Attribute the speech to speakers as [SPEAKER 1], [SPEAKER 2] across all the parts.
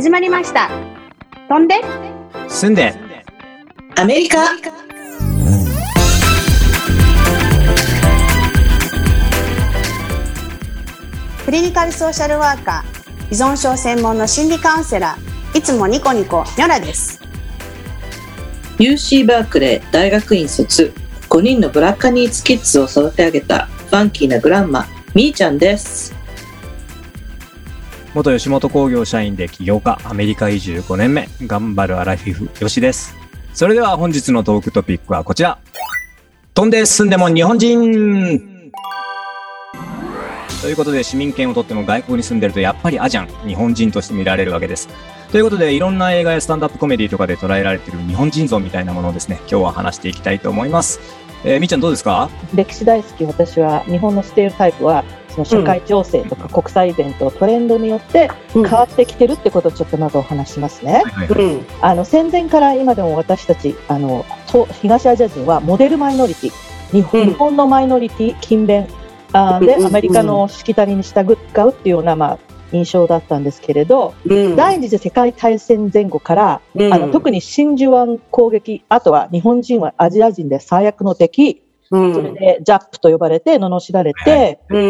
[SPEAKER 1] 始まりました。飛んで。
[SPEAKER 2] 住んで。
[SPEAKER 3] アメリカ。
[SPEAKER 1] クリニカルソーシャルワーカー依存症専門の心理カウンセラーいつもニコニコニョラです。
[SPEAKER 3] UC バークレー大学院卒5人のブラッカニーズキッズを育て上げたファンキーなグランマみーちゃんです
[SPEAKER 2] 元吉本興業社員で起業家アメリカ移住5年目頑張るアラフィフよしです。それでは本日のトークトピックはこちら。飛んで住んでも日本人。ということで市民権を取っても外国に住んでるとやっぱりアジアン日本人として見られるわけです。ということでいろんな映画やスタンダップコメディとかで捉えられている日本人像みたいなものをですね今日は話していきたいと思います。えー、みーちゃんどうですか？
[SPEAKER 4] 歴史大好き私は日本のステレオタイプはその社会情勢とか国際イベント、トレンドによって変わってきてるってことをちょっとまずお話しますね。あの戦前から今でも私たちあの東アジア人はモデルマイノリティ日本,、日本のマイノリティ勤勉。あでアメリカのしきたりに従うっていうような、まあ、印象だったんですけれど、うん、第二次世界大戦前後から、うん、あの特に真珠湾攻撃あとは日本人はアジア人で最悪の敵、うん、それでジャップと呼ばれて罵られて、はい、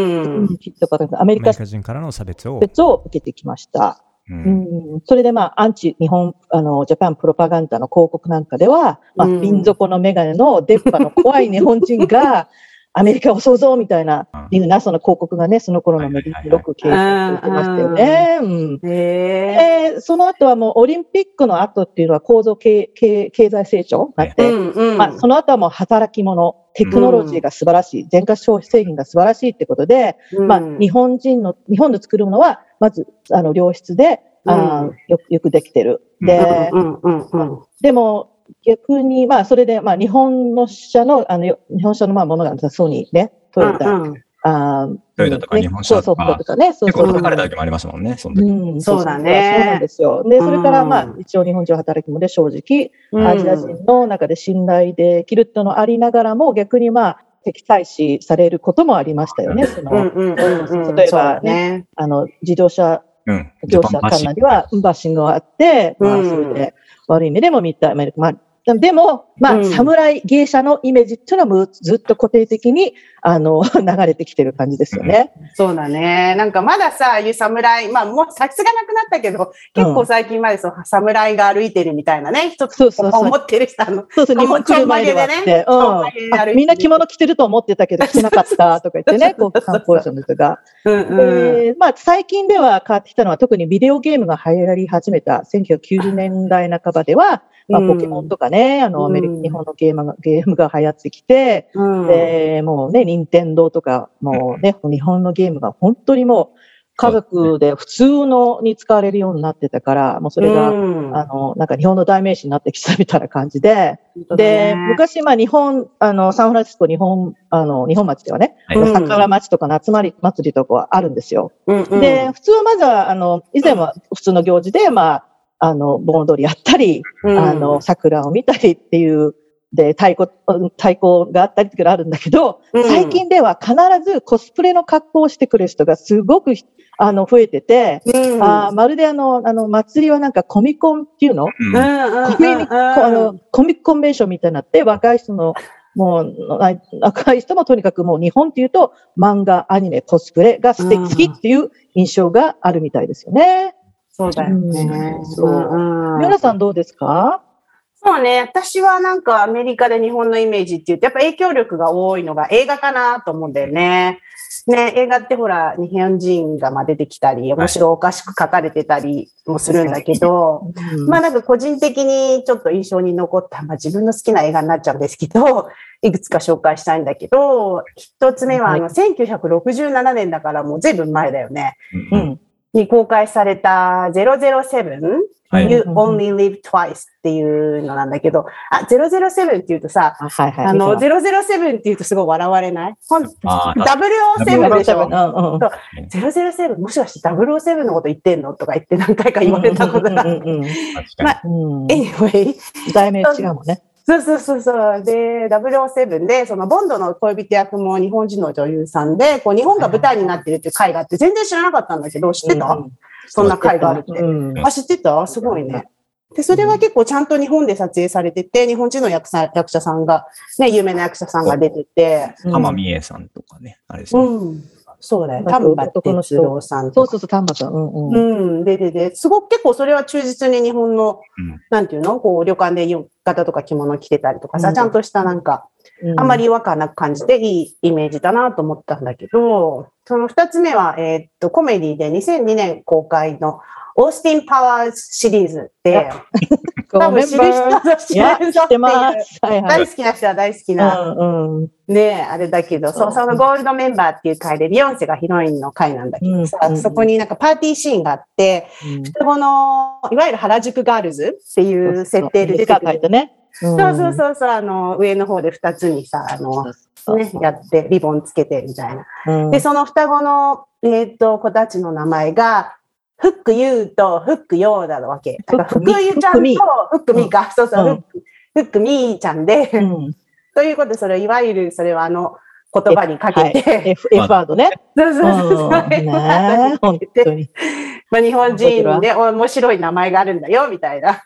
[SPEAKER 4] アメリカ
[SPEAKER 2] 人からの差別を。
[SPEAKER 4] 受けてきました。うん、それでまあ、アンチ日本、あの、ジャパンプロパガンダの広告なんかでは、まあ、瓶底のメガネの出っ歯の怖い日本人が、アメリカを想像みたいな、いうな、その広告がね、その頃のメディアによく掲載されてましたよね。うん、で、その後はもうオリンピックの後っていうのは構造経経経済成長になって、うんうん、まあ、その後はもう働き者、テクノロジーが素晴らしい、全化消費製品が素晴らしいってことで、うん、まあ、日本人の、日本で作るものは、まず、あの、良質で、あよよくできてる。で、でも、逆に、まあ、それで、まあ、日本の社の、あの、日本社の、まあ、ものが、ソニーね、トヨタ、
[SPEAKER 2] あトヨタとか日本車とか、そうそうとかね、そうそう。結構れた時もありましたもんね、その時。
[SPEAKER 1] うん、そうだね。
[SPEAKER 4] そうなんですよ。で、それから、まあ、一応日本人働きもで正直、アジア人の中で信頼できるっていうのありながらも、逆にまあ、敵対視されることもありましたよね。その、例えばね、あの、自動車業者間なりは、バッシングがあって、まあ、それで、悪い意味でも見た、まあ、でも、まあ、うん、侍芸者のイメージっていうのはずっと固定的に、あの、流れてきてる感じですよね。
[SPEAKER 1] そうだね。なんかまださ、いう侍、まあもうさすがなくなったけど、結構最近までそう、侍が歩いてるみたいなね、一つそうそう思ってる人の。
[SPEAKER 4] そうそう、日本来る前ではね。うん。みんな着物着てると思ってたけど、着てなかった とか言ってね、こう、観光者の人が。うんうん、まあ最近では変わってきたのは特にビデオゲームが流行り始めた1990年代半ばでは、まあ、ポケモンとかね、あの、アメリカ、日本のゲームが、ゲームが流行ってきて、で、もうね、任天堂とか、もうね、日本のゲームが本当にもう、家族で普通のに使われるようになってたから、もうそれが、あの、なんか日本の代名詞になってきたみたいな感じで、で、昔、まあ日本、あの、サンフランシスコ日本、あの、日本町ではね、桜町とか夏祭りとかはあるんですよ。で、普通はまずは、あの、以前は普通の行事で、まあ、あの、盆踊りやったり、うん、あの、桜を見たりっていう、で、太鼓、太鼓があったりってあるんだけど、うん、最近では必ずコスプレの格好をしてくる人がすごく、あの、増えてて、うん、あまるであの、あの、祭りはなんかコミコンっていうの、コミあのコミコンベンションみたいになって、若い人の、もう、若い人もとにかくもう日本っていうと漫画、アニメ、コスプレが素敵、っていう印象があるみたいですよね。
[SPEAKER 1] そうだよね。
[SPEAKER 4] そう。皆さんどうですか？
[SPEAKER 1] そうね。私はなんかアメリカで日本のイメージっていうと、やっぱ影響力が多いのが映画かなと思うんだよね。ね、映画ってほら、日本人がま出てきたり、面白おかしく書かれてたりもするんだけど、まあなんか個人的にちょっと印象に残った、まあ自分の好きな映画になっちゃうんですけど、いくつか紹介したいんだけど、一つ目はあの、1967年だからもう随分前だよね。うんに公開された007、はい、You Only Live Twice っていうのなんだけど、あ、007って言うとさ、あはいはい、あの、007って言うとすごい笑われない？ほん ?007 でしょ、うんうん、?007 もしかして007のこと言ってんのとか言って何回か言われたことがあって。まあ、anyway。
[SPEAKER 4] 題名違うもんね。
[SPEAKER 1] そうそうそうそう。で、007で、そのボンドの恋人役も日本人の女優さんで、こう日本が舞台になってるっていう回があって、全然知らなかったんだけど、知ってた、うんそんな会があるって。あ、知ってたすごいね。で、それは結構ちゃんと日本で撮影されてて、日本人の役者役者さんが、ね、有名な役者さんが出てて。
[SPEAKER 2] 浜美恵さんとかね、あれですね。う
[SPEAKER 1] ん。そうだよ。丹波哲郎さん
[SPEAKER 4] そうそうそう、丹波さん。うん
[SPEAKER 1] うん。うん。で、で、で、すごく結構それは忠実に日本の、うん、なんていうの？こう、旅館で浴衣とか着物着てたりとかさ、うん、ちゃんとしたなんか、あんまり違和感なく感じていいイメージだなと思ったんだけど、その二つ目は、えー、っと、コメディで2002年公開のオースティン・パワーズシリーズで、多分知る人ぞ知るぞっていう、大好きな人は大好きな、ねあれだけど、そう、そのゴールドメンバーっていう回で、ビヨンセがヒロインの回なんだけどさ、そこになんかパーティーシーンがあって、双子の、いわゆる原宿ガールズっていう設定で出てくる。ね。そうそうそうそう、あの、上の方で二つにさ、あの、ね、やって、リボンつけてみたいな。で、その双子の、えっ、と、子たちの名前が、フックユーとフックヨーだわけ。だからフックユーちゃんとフックミーか。そうそう、フックミーちゃんで。ということで、それいわゆる、それはあの、言葉にかけて。
[SPEAKER 4] F, ワードね。
[SPEAKER 1] そうそうそう。ね本当に。まあ日本人で面白い名前があるんだよ、みたいな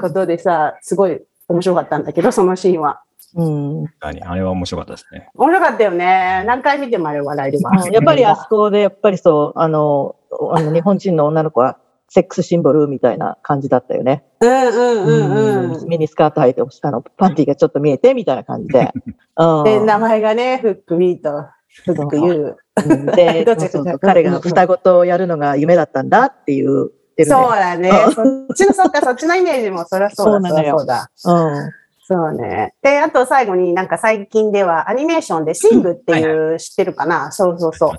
[SPEAKER 1] ことでさ、すごい面白かったんだけど、そのシーンは。
[SPEAKER 2] うん。あれは面白かったですね。
[SPEAKER 1] 面白かったよね。何回見てもあれ笑えるわ。
[SPEAKER 4] やっぱりあそこで、やっぱりそう、あの、あの日本人の女の子は、セックスシンボルみたいな感じだったよね。
[SPEAKER 1] うんうんうんうん。
[SPEAKER 4] ミニスカート履いて、あの、パンティがちょっと見えて、みたいな感じで。
[SPEAKER 1] うん、で、名前がね、フックミート、フックユ
[SPEAKER 4] ー。で、そうそう彼が双子とやるのが夢だったんだっていう。
[SPEAKER 1] そうだね。そっちの、そっか、そっちのイメージも、そりゃそうだ、そうだ。うん。そうね。で、あと最後になんか最近ではアニメーションでシングっていう、知ってるかな？そうそうそう。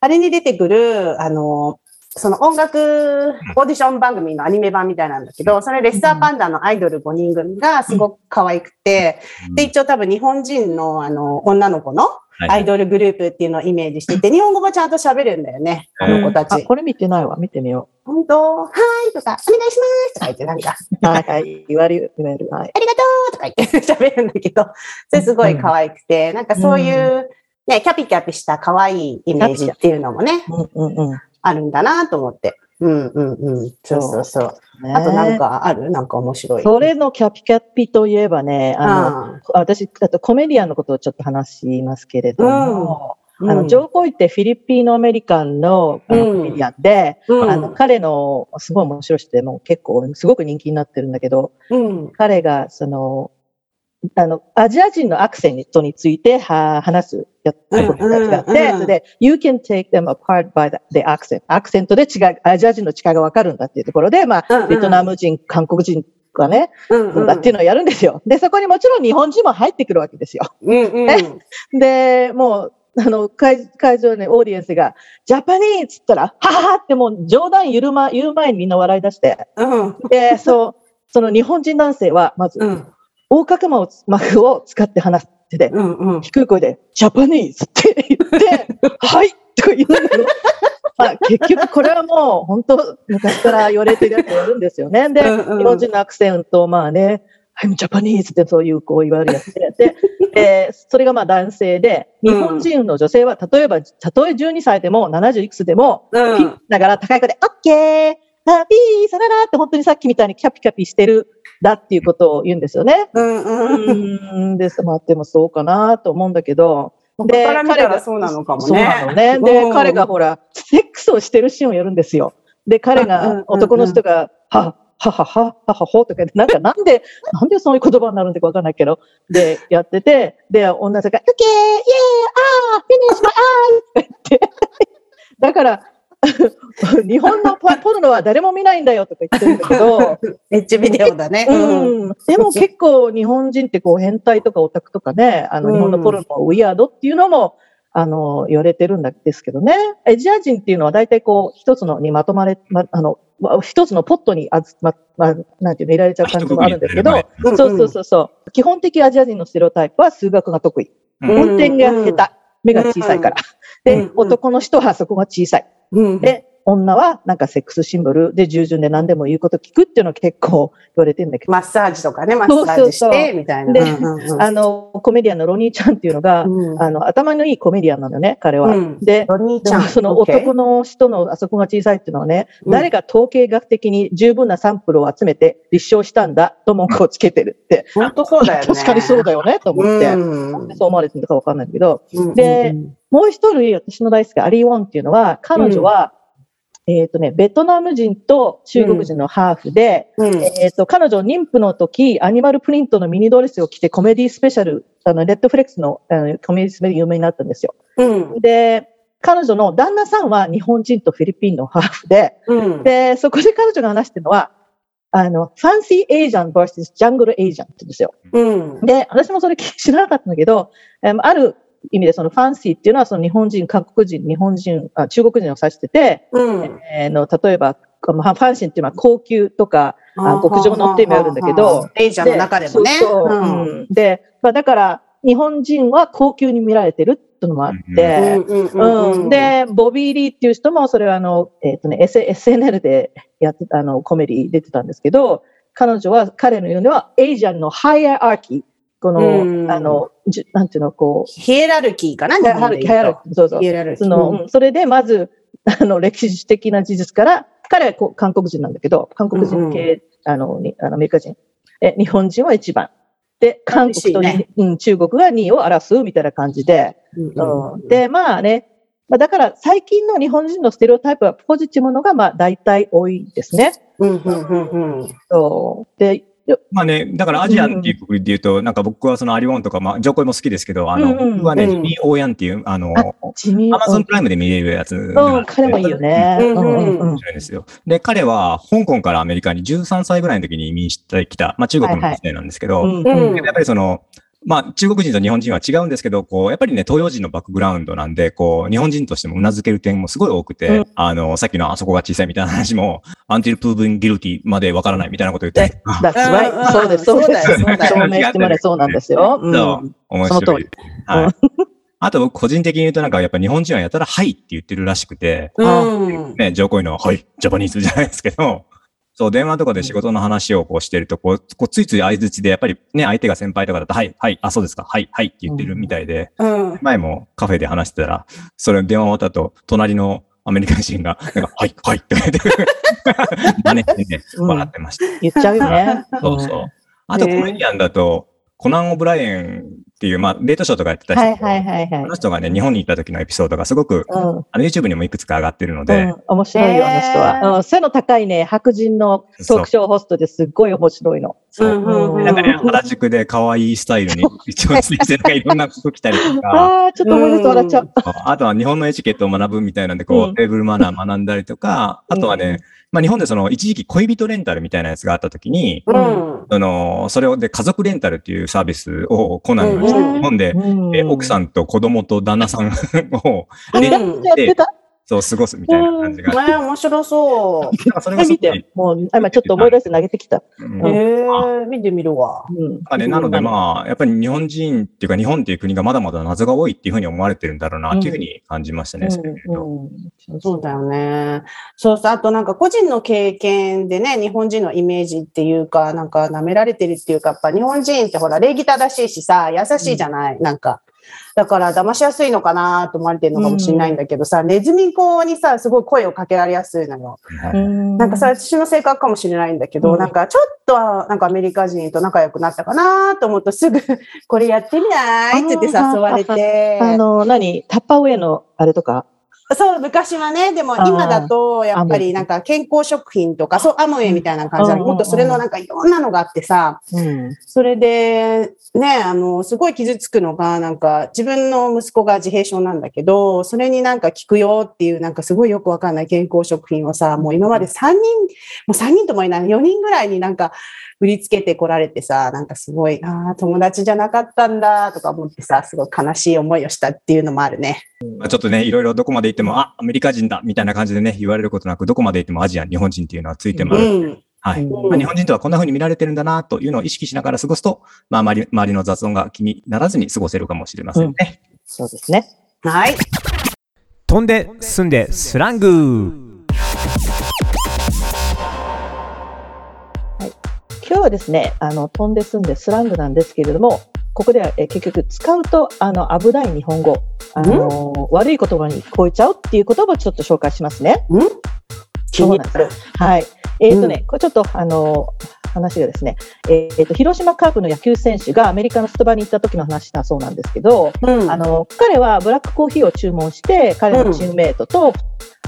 [SPEAKER 1] あれに出てくる、あの、その音楽オーディション番組のアニメ版みたいなんだけど、それレッサーパンダのアイドル5人組がすごく可愛くて、で、一応多分日本人のあの、女の子のアイドルグループっていうのをイメージしてて、日本語もちゃんと喋るんだよね、あの子たち。
[SPEAKER 4] これ見てないわ、見てみよ
[SPEAKER 1] う。本当？はいとか、お願いしますとか言ってなんか。
[SPEAKER 4] はいはい、言われる、言われる。はい。
[SPEAKER 1] ありがとうとか言って喋るんだけど、それすごい可愛くて、なんかそういう、ね、キャピキャピした可愛いイメージっていうのもね、あるんだなと思って。うんうんうん。そう。そうそう。ね、あとなんかある？なんか面白い。
[SPEAKER 4] それのキャピキャピといえばね、あの、うん、私、あとコメディアンのことをちょっと話しますけれども、うん、あの、ジョー・コイってフィリピーノアメリカンのコメディアンで、うん、あの、彼のすごい面白い人でも結構すごく人気になってるんだけど、彼がその、あの、アジア人のアクセントについては話すやつたちがあって、それで、you can take them apart by the, accent. アクセントで違う、アジア人の違いがわかるんだっていうところで、まあ、ベトナム人、韓国人がね、だっていうのをやるんですよ。で、そこにもちろん日本人も入ってくるわけですよ。で、もう、あの、会会場にオーディエンスが、ジャパニーっつったら、はははってもう冗談言う前言う前にみんな笑い出して、で、そう、その日本人男性は、まず、横隔膜を使って話してて、うんうん、低い声で、ジャパニーズって言って、はいとか言うんだよ。まあ、結局これはもう本当昔から言われてるやつやるんですよね。で、うんうん、日本人のアクセント、まあね、I'm Japanese ってそういうこう言われるやつで、で、えー、それがまあ男性で、日本人の女性は例えば、たとえ12歳でも70いくつでも、うん、ピッながら高い声で、OK! あ、ピー、さららって本当にさっきみたいにキャピキャピしてるだっていうことを言うんですよね。うんうん。です。まあ、でもそうかなと思うんだけど。
[SPEAKER 1] で、彼がそうなのかもね。そう
[SPEAKER 4] なのね。で、彼がほら、セックスをしてるシーンをやるんですよ。で、彼が、男の人が、は、ははは、ははほとかなんかなんで、なんでそういう言葉になるんだかわかんないけど、で、やってて、で、女の人が、オッケーイェーあーフィニッシュマイアイって言って、だから、日本のポルノは誰も見ないんだよとか言ってるんだけど。
[SPEAKER 1] エッジビデオだね。
[SPEAKER 4] うん。でも結構日本人ってこう変態とかオタクとかね、あの日本のポルノウィアードっていうのも、あの、言われてるんですけどね。アジア人っていうのは大体こう、一つのにまとまれ、ま、あの、一つのポットにあず、ま、ま、なんていうの、入れられちゃう感じもあるんですけど、そうそうそうそう。基本的アジア人のステレオタイプは数学が得意。運転が下手。目が小さいから。で、男の人はそこが小さい。で、女はなんかセックスシンボルで従順で何でも言うこと聞くっていうのは結構言われてるんだけど。
[SPEAKER 1] マッサージとかね、マッサージしてみたいな。
[SPEAKER 4] で、あの、コメディアンのロニーちゃんっていうのが、うん、あの、頭のいいコメディアンなのね、彼は。うん、で、
[SPEAKER 1] ロニーちゃん。
[SPEAKER 4] その男の人のあそこが小さいっていうのはね、うん、誰が統計学的に十分なサンプルを集めて立証したんだと文句をつけてるって。
[SPEAKER 1] 本当そうだよね。
[SPEAKER 4] 確かにそうだよね、と思って。そう思われてるのかわかんないけど。で、もう一人、私の大好きアリー・ウォンっていうのは、彼女は、うん、えっ、ー、とね、ベトナム人と中国人のハーフで、うん、えっ、ー、と、彼女妊婦の時、アニマルプリントのミニドレスを着てコメディスペシャル、あの、レッドフレックスのあのコメディスペシャル有名になったんですよ。うん、で、彼女の旦那さんは日本人とフィリピンのハーフで、で、そこで彼女が話してるのは、あの、ファンシーエージャン vs ジャングルエージャンって言うんですよ。うん、で、私もそれ知らなかったんだけど、ある意味でそのファンシーっていうのはその日本人、韓国人、日本人、あ中国人を指してて、うん、えー、の例えば、ファンシーっていうのは高級とか、あ極上のって意味あるんだけど、
[SPEAKER 1] エイジャーの中でもね。
[SPEAKER 4] そうう。ん、で、まあ、だから、日本人は高級に見られてるっていうのもあって、で、ボビー・リーっていう人も、それはあの、えっ、ー、とね、SNL でやってた、あの、コメディ出てたんですけど、彼女は、彼の言うのは、エイジャンのハイアーキー、この、あの、じなんていうの、こう。
[SPEAKER 1] ヒエラルキーかなヒエラルキ
[SPEAKER 4] ー。そうそう。ヒエラルキー。その、うん、それで、まず、あの、歴史的な事実から、彼はこう韓国人なんだけど、韓国人系、うん、あの、あのアメリカ人。え、日本人は一番。で、韓国と、ね、うん、中国が2位を争うみたいな感じで。うん、で、まあね、まあ、だから最近の日本人のステレオタイプはポジティブのがまあ大体多いですね。うんうんうんうん、そうで
[SPEAKER 2] まあね、だからアジアンっていう国で言うと、うん、なんか僕はそのアリオンとか、まあ、ジョコイも好きですけど、あの、うん、僕はね、ジミー・オーヤンっていう、あの、アマゾンプライムで見れるやつ。
[SPEAKER 4] うん、彼もいいよね。うん、
[SPEAKER 2] 面白いですよ。で、彼は香港からアメリカに13歳ぐらいの時に移民してきた、まあ中国の女性なんですけど、やっぱりその、まあ、中国人と日本人は違うんですけど、こう、やっぱりね、東洋人のバックグラウンドなんで、こう、日本人としても頷ける点もすごい多くて、うん、あの、さっきのあそこが小さいみたいな話も、until proven guilty までわからないみたいなこと言って。
[SPEAKER 4] That's right. そうです、そうです。証明してもらえそうなんですよ。うん、そ
[SPEAKER 2] う、面白い。はい。あと僕個人的に言うとなんかやっぱ日本人はやたらはいって言ってるらしくて、うん、ね、上皇位のはい、ジャパニーズじゃないですけど、そう、電話とかで仕事の話をこうしてると、こう、こうついつい相づちで、やっぱりね、相手が先輩とかだと、はい、はい、あ、そうですか、はい、はいって言ってるみたいで、うん、前もカフェで話してたら、それ電話終わった後、隣のアメリカ人が、なんか、はい、はいって言って、真似してね、笑ってました。
[SPEAKER 4] 言っちゃうよね。
[SPEAKER 2] そうそう。あとコメディアンだと、コナン・オブライエンっていう、まあ、デートショーとかやってた人、はいはいはいはい、この人がね、日本に行った時のエピソードがすごく、うん、あの YouTube にもいくつか上がってるので。うん、
[SPEAKER 4] 面白いよ、あの人は。うん、背の高いね、白人のトークショーホストですっごい面白いの。
[SPEAKER 2] そう。うんなんかね、原宿で可愛いスタイルに 一応ついて、なんかいろんな服着たりとか。
[SPEAKER 4] ああ、ちょっと思い出す笑っちゃう。
[SPEAKER 2] あとは日本のエチケットを学ぶみたいなんで、こう、テーブルマナー学んだりとか、あとはね、まあ日本でその一時期恋人レンタルみたいなやつがあった時に、うん、その、それをで家族レンタルっていうサービスをコナンがして、日本で、え奥さんと子供と旦那さんをレンタルして、そう過ごすみたいな感じが。
[SPEAKER 1] 前面白そう。
[SPEAKER 2] それが
[SPEAKER 4] 見て、もう今ちょっと思い出して投げてきた。
[SPEAKER 1] うん、えー、見てみるわ。
[SPEAKER 2] うん、ね、なのでまあ、やっぱり日本人っていうか日本っていう国がまだまだ謎が多いっていうふうに思われてるんだろうなっていうふうに感じましたね。
[SPEAKER 1] うん、そうだよね。そうそう、あとなんか個人の経験でね、日本人のイメージっていうか、なんか舐められてるっていうか、やっぱ日本人ってほら礼儀正しいしさ、優しいじゃない、なんか。だから騙しやすいのかなと思われてるのかもしれないんだけどさ、うん、ネズミ子にさ、すごい声をかけられやすいのよ。うん、なんかさ、私の性格かもしれないんだけど、うん、なんかちょっとはなんかアメリカ人と仲良くなったかなと思うとすぐ これやってみないって言って誘われて。
[SPEAKER 4] あの、何？タッパーウェイのあれとか？
[SPEAKER 1] そう、昔はね、でも今だと、やっぱりなんか健康食品とか、そう、アムウェイみたいな感じで、もっとそれのなんかいろんなのがあってさ、うん、それで、ね、あの、すごい傷つくのが、なんか自分の息子が自閉症なんだけど、それになんか効くよっていう、なんかすごいよくわかんない健康食品をさ、もう今まで3人、もう3人ともいない、4人ぐらいになんか売りつけてこられてさ、なんかすごい、ああ、友達じゃなかったんだとか思ってさ、すごい悲しい思いをしたっていうのもあるね。
[SPEAKER 2] まあ、ちょっとね、いろいろどこまで行っても、あ、アメリカ人だみたいな感じでね、言われることなく、どこまで行ってもアジア、日本人っていうのはついて回る。うんはい。まあ、日本人とはこんな風に見られてるんだなというのを意識しながら過ごすと、まあ、周り、周りの雑音が気にならずに過ごせるかもしれませんね。うん、
[SPEAKER 4] そうですね。
[SPEAKER 1] はい。
[SPEAKER 5] 飛んで、住んで、スラング。
[SPEAKER 4] はい。今日はですね、あの、飛んで、住んで、スラングなんですけれども、ここでは、え結局使うとあの危ない日本語、あの悪い言葉に聞こえちゃうっていう言葉をちょっと紹介しますね。
[SPEAKER 1] ん？気になる。
[SPEAKER 4] はい。えっ、ー、とね、うん、これちょっとあの話がですね、えーと、広島カープの野球選手がアメリカのスタバに行った時の話だそうなんですけど、うん、あの彼はブラックコーヒーを注文して彼のチームメイトと、うん、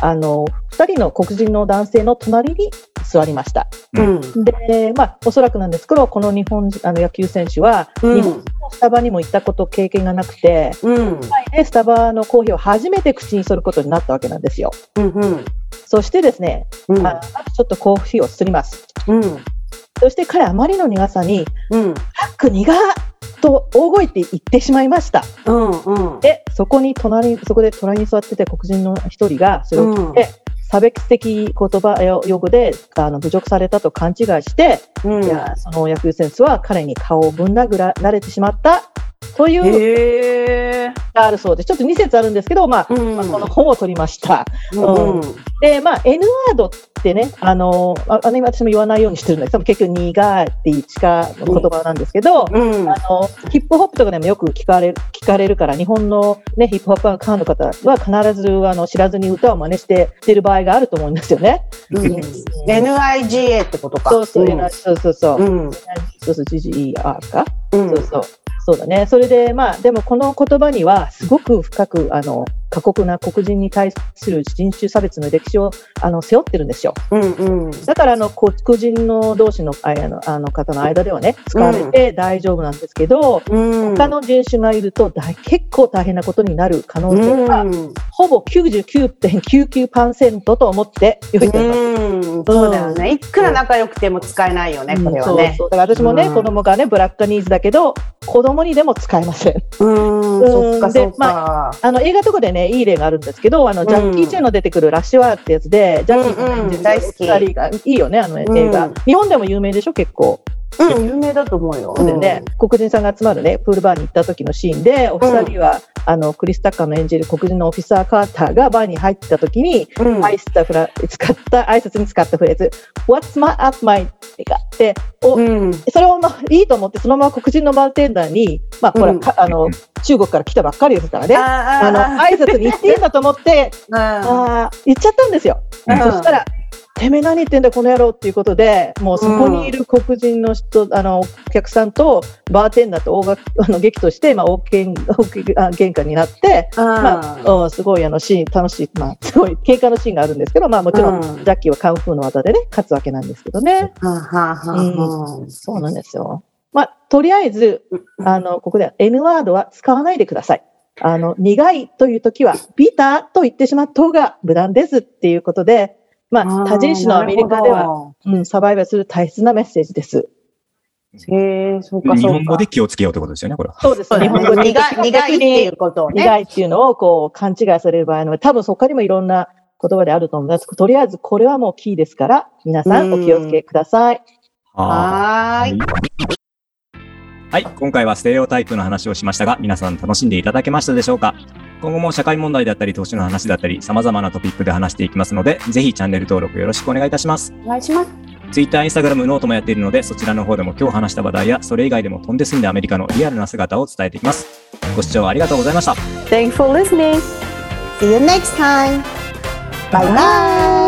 [SPEAKER 4] あの2人の黒人の男性の隣に座りました。うん、で、まあ、おそらくなんですけど、この日本あの野球選手は、日本のスタバにも行ったこと経験がなくて、うん、ね、スタバのコーヒーを初めて口にすることになったわけなんですよ。うんうん、そしてですね、うん、あちょっとコーヒーをすります。うんそして彼あまりの苦さに、うん、ハック苦と大声って言ってしまいました。うんうん、で、そこに隣、そこで隣に座ってて黒人の一人がそれを聞いて、うん、差別的言葉用語であの侮辱されたと勘違いして、うん、いやその野球選手は彼に顔をぶん殴られてしまったというがあるそうで、ちょっと2節あるんですけど、まあ、うん、まあ、この本を取りました。うん、で、まあ、N ワードってね、あの、あの今私も言わないようにしてるんですけど、結局、苦いっていう力の言葉なんですけど、うん、あの、ヒップホップとかでもよく聞かれる、聞かれるから、日本のね、ヒップホップファンの方は必ず、あの、知らずに歌を真似しててる場合があると思うんですよね。
[SPEAKER 1] うん、NIGA ってことか。
[SPEAKER 4] そうそう、そうそうそう。う。ん、そうそう、GGER か。うん、そうそう。そうだね。それで、まあ、でもこの言葉には、すごく深く、あの、過酷な黒人に対する人種差別の歴史をあの背負ってるんですよ。うんうん、だからあの黒人の同士のあのあの方の間ではね使われて大丈夫なんですけど、うん、他の人種がいると大結構大変なことになる可能性が、うん、ほぼ99.99%と思ってよいと思います。
[SPEAKER 1] うん、そうだよね。いくら仲良くても使えないよね、これはね。
[SPEAKER 4] そうだから私もね、子供がねブラックニーズだけど子供にでも使えません。うん、そっかそっか。まあ、あの映画とかでねいい例があるんですけど、あの、ジャッキー・チェンの出てくるラッシュアーってやつで、ジャッキーが演じる大好き。がいいよね、あの映画。日本でも有名でしょ、結構。
[SPEAKER 1] うん、有名だと思うよ。
[SPEAKER 4] でね、黒人さんが集まるね、プールバーに行った時のシーンで、お二人は、あの、クリス・タッカーの演じる黒人のオフィサー・カーターがバーに入った時に、うん、愛したフラ使った、挨拶に使ったフレーズ、What's my up my ってがって、お、うん、それを、ま、いいと思って、そのまま黒人のバーテンダーに、まあ、ほら、うん、あの、中国から来たばっかりですからね、あの、挨拶に行っていいんだと思って、あ言っちゃったんですよ。そしたら、てめえ何言ってんだこの野郎っていうことで、もうそこにいる黒人の人、うん、あの、お客さんとバーテンダーと大が あの劇として、まあ、大けん、大喧嘩になって、まあ、すごいあのシーン、楽しい、まあ、すごい喧嘩のシーンがあるんですけど、まあ、もちろん、ジャッキーはカンフーの技でね、勝つわけなんですけどね。うん、そうなんですよ。まあ、とりあえず、あの、ここでは N ワードは使わないでください。あの、苦いという時は、ビターと言ってしまった方が無難ですっていうことで、まあ、多人種のアメリカでは、うん、サバイバルする大切なメッセージです。
[SPEAKER 2] へえ、そうか、そうか。日本語で気をつけようってことですよね、これは。
[SPEAKER 4] そうです。日本語
[SPEAKER 1] で苦いっていうことを
[SPEAKER 4] ね。苦いっていうのを、こう、勘違いされる場合の、多分そこにもいろんな言葉であると思います。とりあえず、これはもうキーですから、皆さんお気をつけください。
[SPEAKER 1] はい。
[SPEAKER 2] はい、今回はステレオタイプの話をしましたが、皆さん楽しんでいただけましたでしょうか？今後も社会問題だったり、投資の話だったり、様々なトピックで話していきますので、ぜひチャンネル登録よろしくお願いいたします。
[SPEAKER 1] お願いします。
[SPEAKER 2] Twitter、Instagram、 note もやっているので、そちらの方でも今日話した話題や、それ以外でも飛んで住んでアメリカのリアルな姿を伝えていきます。ご視聴ありがとうございました。
[SPEAKER 1] Thanks for listening. See you next time. Bye bye.